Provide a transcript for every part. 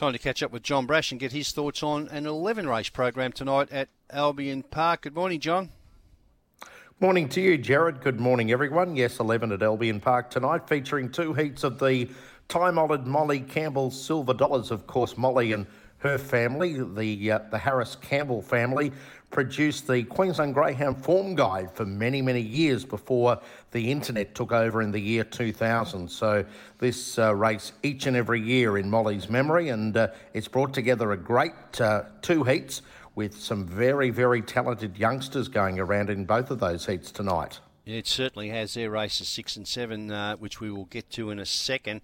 Time to catch up with John Brash and get his thoughts on an 11 race program tonight at Albion Park. Good morning, John. Morning to you, Jared. Good morning, everyone. Yes, 11 at Albion Park tonight, featuring two heats of the time honoured Molly Campbell Silver Dollars. Of course, Molly and her family, the, uh, the Harris Campbell family, produced the Queensland Greyhound Form Guide for many, many years before the internet took over in the year 2000. So, this uh, race each and every year in Molly's memory, and uh, it's brought together a great uh, two heats with some very, very talented youngsters going around in both of those heats tonight. It certainly has their races six and seven, uh, which we will get to in a second.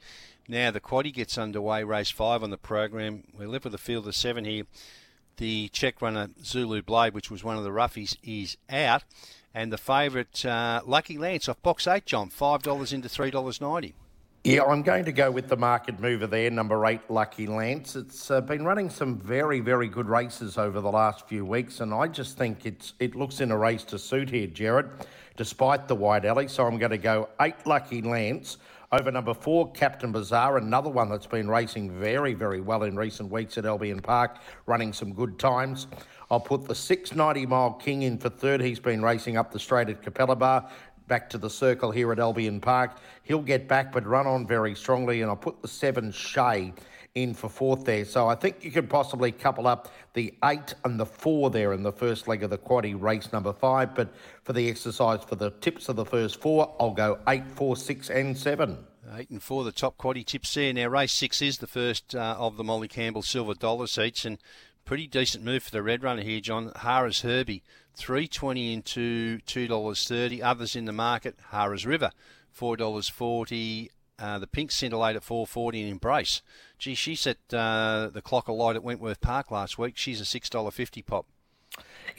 Now the quaddy gets underway, race five on the program. We're left with a field of seven here. The check runner Zulu Blade, which was one of the roughies, is out. And the favourite uh, Lucky Lance off box eight, John, five dollars into three dollars ninety. Yeah, I'm going to go with the market mover there, number eight, Lucky Lance. It's uh, been running some very, very good races over the last few weeks, and I just think it's it looks in a race to suit here, Jared, despite the wide alley. So I'm going to go eight, Lucky Lance. Over number four, Captain Bazaar, another one that's been racing very, very well in recent weeks at Albion Park, running some good times. I'll put the 690 mile King in for third. He's been racing up the straight at Capalaba back to the circle here at Albion Park. He'll get back but run on very strongly, and I'll put the seven Shay in for fourth there. So I think you could possibly couple up the eight and the four there in the first leg of the quaddy race number five. But for the exercise for the tips of the first four, I'll go eight, four, six, and seven. Eight and four, the top quaddy tips there. Now, race six is the first uh, of the Molly Campbell Silver Dollar seats, and pretty decent move for the red runner here, John. Harris Herbie, three twenty into two dollars thirty. Others in the market, Harris River, four dollars forty. Uh, the pink scintillate at 440 and embrace. Gee, she set uh, the clock alight at Wentworth Park last week. She's a $6.50 pop.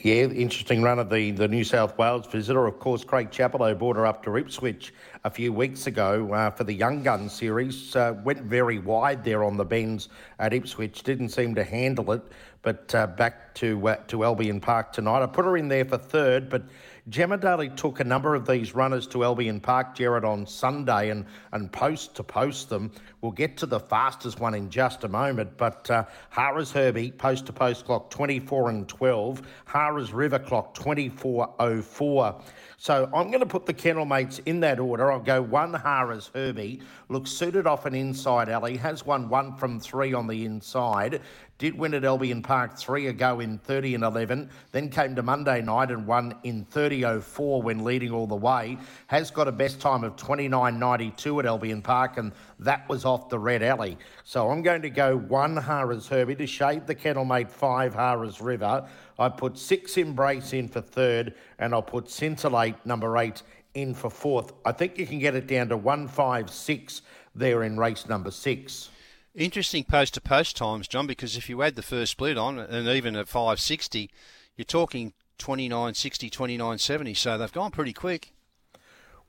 Yeah, interesting run of the, the New South Wales visitor. Of course, Craig Chapello brought her up to Ipswich a few weeks ago uh, for the Young Gun series. Uh, went very wide there on the bends at Ipswich. Didn't seem to handle it, but uh, back to uh, to Albion Park tonight. I put her in there for third, but Gemma Daly took a number of these runners to Albion Park, Jared, on Sunday and, and post to post them. We'll get to the fastest one in just a moment, but uh, Harris Herbie, post to post clock 24 and 12, Harris River clock 24.04. So I'm going to put the kennel mates in that order. I'll go one Harris Herbie, looks suited off an inside alley, has won one from three on the inside, did win at Albion Park three ago in 30 and 11, then came to Monday night and won in 30.04 when leading all the way. Has got a best time of 29.92 at Albion Park, and that was off the red alley. So I'm going to go one Harris Herbie to shade the kennel mate five Harris River. I put six Embrace in for third, and I'll put Scintillate number eight in for fourth. I think you can get it down to 156 there in race number six. Interesting post to post times, John, because if you add the first split on, and even at 560, you're talking 2960, 2970, so they've gone pretty quick.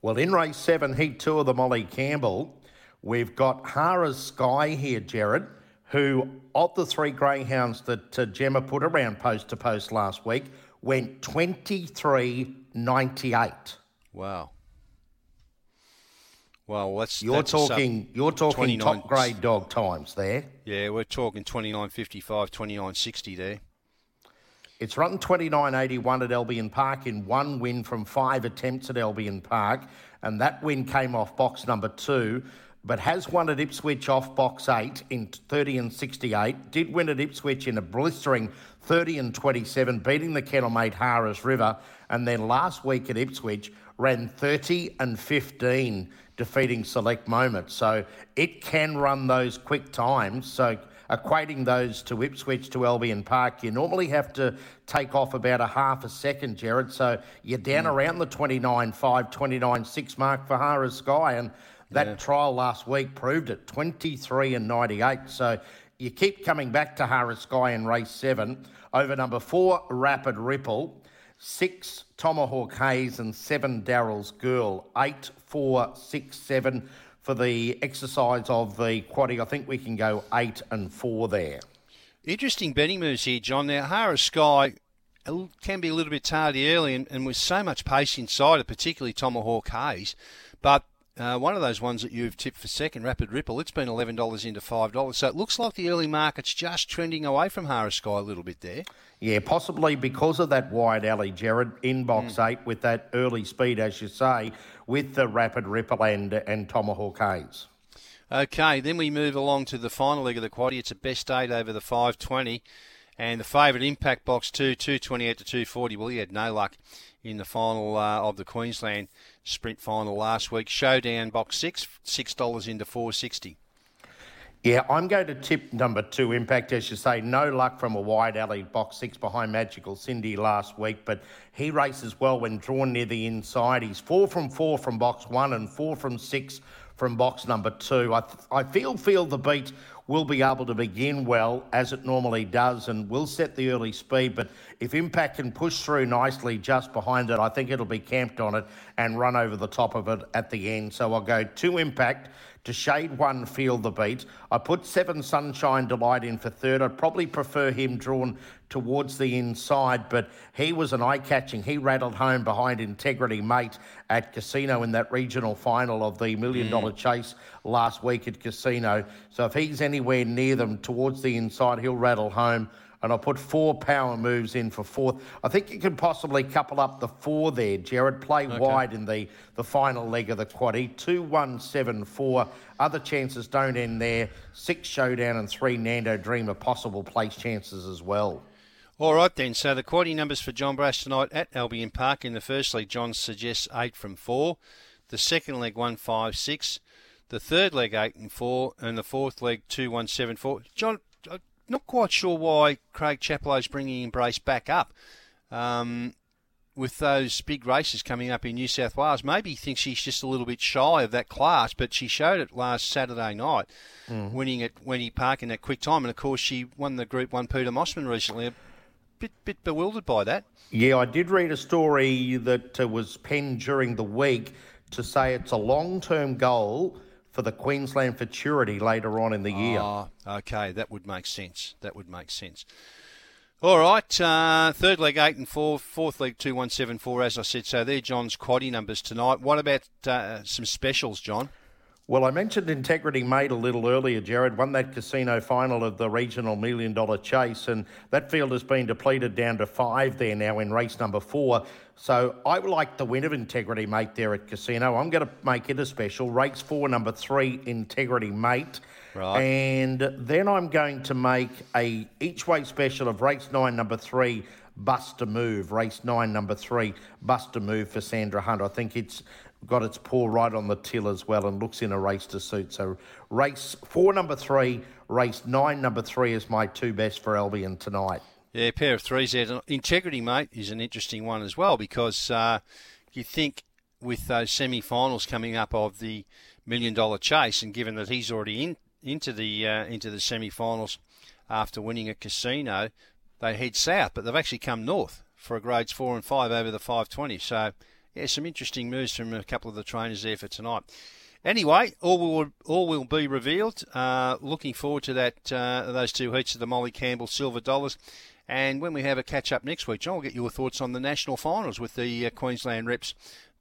Well, in race seven, heat two of the Molly Campbell, we've got Harris Sky here, Jared, who, of the three greyhounds that uh, Gemma put around post to post last week, went 23.98. Wow. Well, that's you're that's talking you're talking top grade dog times there. Yeah, we're talking 29.55, 29.60 there. It's run 29.81 at Albion Park in one win from five attempts at Albion Park, and that win came off box number two, but has won at Ipswich off box eight in 30 and 68. Did win at Ipswich in a blistering 30 and 27, beating the kennelmate Harris River, and then last week at Ipswich ran 30 and 15 defeating select moments. So it can run those quick times. So equating those to Ipswich to Albion Park, you normally have to take off about a half a second, Jared. So you're down mm. around the 29 5, 29 6 mark for Harris Sky. And that yeah. trial last week proved it 23 and 98. So you keep coming back to Harris Sky in race seven. Over number four, Rapid Ripple. Six, Tomahawk Hayes, and seven, Daryl's Girl. Eight, four, six, seven for the exercise of the quaddy. I think we can go eight and four there. Interesting betting moves here, John. Now, Harris Sky can be a little bit tardy early, and, and with so much pace inside it, particularly Tomahawk Hayes. But uh, one of those ones that you've tipped for second, Rapid Ripple, it's been $11 into $5. So it looks like the early market's just trending away from Harris Sky a little bit there. Yeah, possibly because of that wide alley, Jared, in box mm. eight with that early speed, as you say, with the Rapid Ripple and, and Tomahawk Hayes. Okay, then we move along to the final leg of the quaddy. It's a best eight over the 520. And the favourite Impact Box 2, 228 to 240. Well, he had no luck in the final uh, of the Queensland sprint final last week. Showdown box six, six dollars into four sixty. Yeah, I'm going to tip number two, Impact, as you say. No luck from a wide alley box six behind Magical Cindy last week, but he races well when drawn near the inside. He's four from four from box one and four from six from box number two. I, th- I feel feel the beat will be able to begin well as it normally does and will set the early speed. But if Impact can push through nicely just behind it, I think it'll be camped on it and run over the top of it at the end. So I'll go to Impact to shade one, feel the beat. I put seven Sunshine Delight in for third. I'd probably prefer him drawn towards the inside, but he was an eye catching. He rattled home behind Integrity Mate at Casino in that regional final of the million dollar mm. chase last week at Casino. So if he's anywhere near them towards the inside, he'll rattle home and I'll put four power moves in for fourth. I think you could possibly couple up the four there, Jared. Play okay. wide in the, the final leg of the quaddy. Two, one, seven, four. Other chances don't end there. Six showdown and three Nando Dream are possible place chances as well. All right then. So the quaddy numbers for John Brash tonight at Albion Park. In the first leg, John suggests eight from four. The second leg, one, five, six. The third leg, eight and four, and the fourth leg, two, one, seven, four. John, not quite sure why Craig Chapelow's bringing Embrace back up. Um, with those big races coming up in New South Wales, maybe he thinks she's just a little bit shy of that class, but she showed it last Saturday night, mm. winning at Wenty Park in that quick time. And of course, she won the Group 1 Peter Mosman recently. A bit, bit bewildered by that. Yeah, I did read a story that uh, was penned during the week to say it's a long term goal for the Queensland Futurity later on in the year. Oh, okay, that would make sense. That would make sense. All right, uh, third leg eight and four, fourth leg two one seven four. As I said, so they're John's quaddy numbers tonight. What about uh, some specials, John? Well, I mentioned Integrity Mate a little earlier, Jared. Won that casino final of the regional million dollar chase, and that field has been depleted down to five there now in race number four. So I like the win of Integrity Mate there at Casino. I'm going to make it a special. Race four, number three, Integrity Mate. Right. And then I'm going to make a each way special of race nine, number three, Buster Move. Race nine, number three, Buster Move for Sandra Hunt. I think it's got its paw right on the till as well and looks in a race to suit. So race four, number three, race nine, number three is my two best for Albion tonight. Yeah, pair of threes there. Integrity, mate, is an interesting one as well because uh, you think with those semi-finals coming up of the million dollar chase, and given that he's already in into the uh, into the semi-finals after winning a casino, they head south, but they've actually come north for a grades four and five over the 520. So yeah, some interesting moves from a couple of the trainers there for tonight. Anyway, all will all will be revealed. Uh, looking forward to that uh, those two heats of the Molly Campbell Silver Dollars. And when we have a catch up next week, John, we'll get your thoughts on the national finals with the uh, Queensland reps,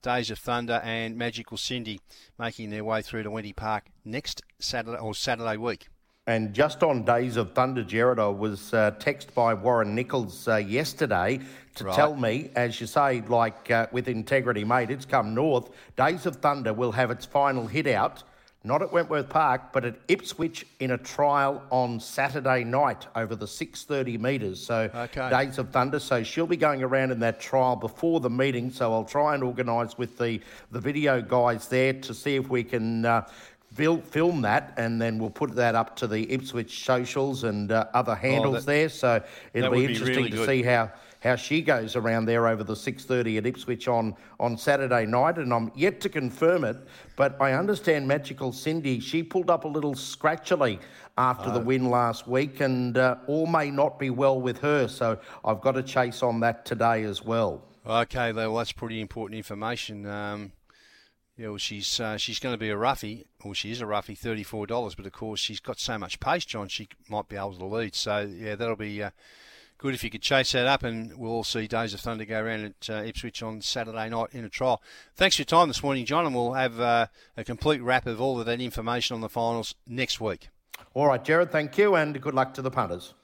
Days of Thunder and Magical Cindy, making their way through to Wenty Park next Saturday or Saturday week. And just on Days of Thunder, Jared, I was uh, texted by Warren Nichols uh, yesterday to right. tell me, as you say, like uh, with Integrity Mate, it's come north. Days of Thunder will have its final hit out, not at Wentworth Park, but at Ipswich in a trial on Saturday night over the 630 metres. So okay. Days of Thunder. So she'll be going around in that trial before the meeting. So I'll try and organise with the, the video guys there to see if we can uh, film that, and then we'll put that up to the Ipswich socials and uh, other oh, handles oh, that, there. So it'll be interesting be really to good. see how how she goes around there over the 6:30 at Ipswich on on Saturday night, and I'm yet to confirm it, but I understand Magical Cindy she pulled up a little scratchily after oh. the win last week, and uh, all may not be well with her. So I've got to chase on that today as well. Okay, well that's pretty important information. Um, yeah, well, she's uh, she's going to be a roughie, or she is a roughie, thirty four dollars. But of course, she's got so much pace, John. She might be able to lead. So yeah, that'll be uh, good if you could chase that up, and we'll all see Days of Thunder go around at uh, Ipswich on Saturday night in a trial. Thanks for your time this morning, John, and we'll have uh, a complete wrap of all of that information on the finals next week. All right, Jared, thank you, and good luck to the punters.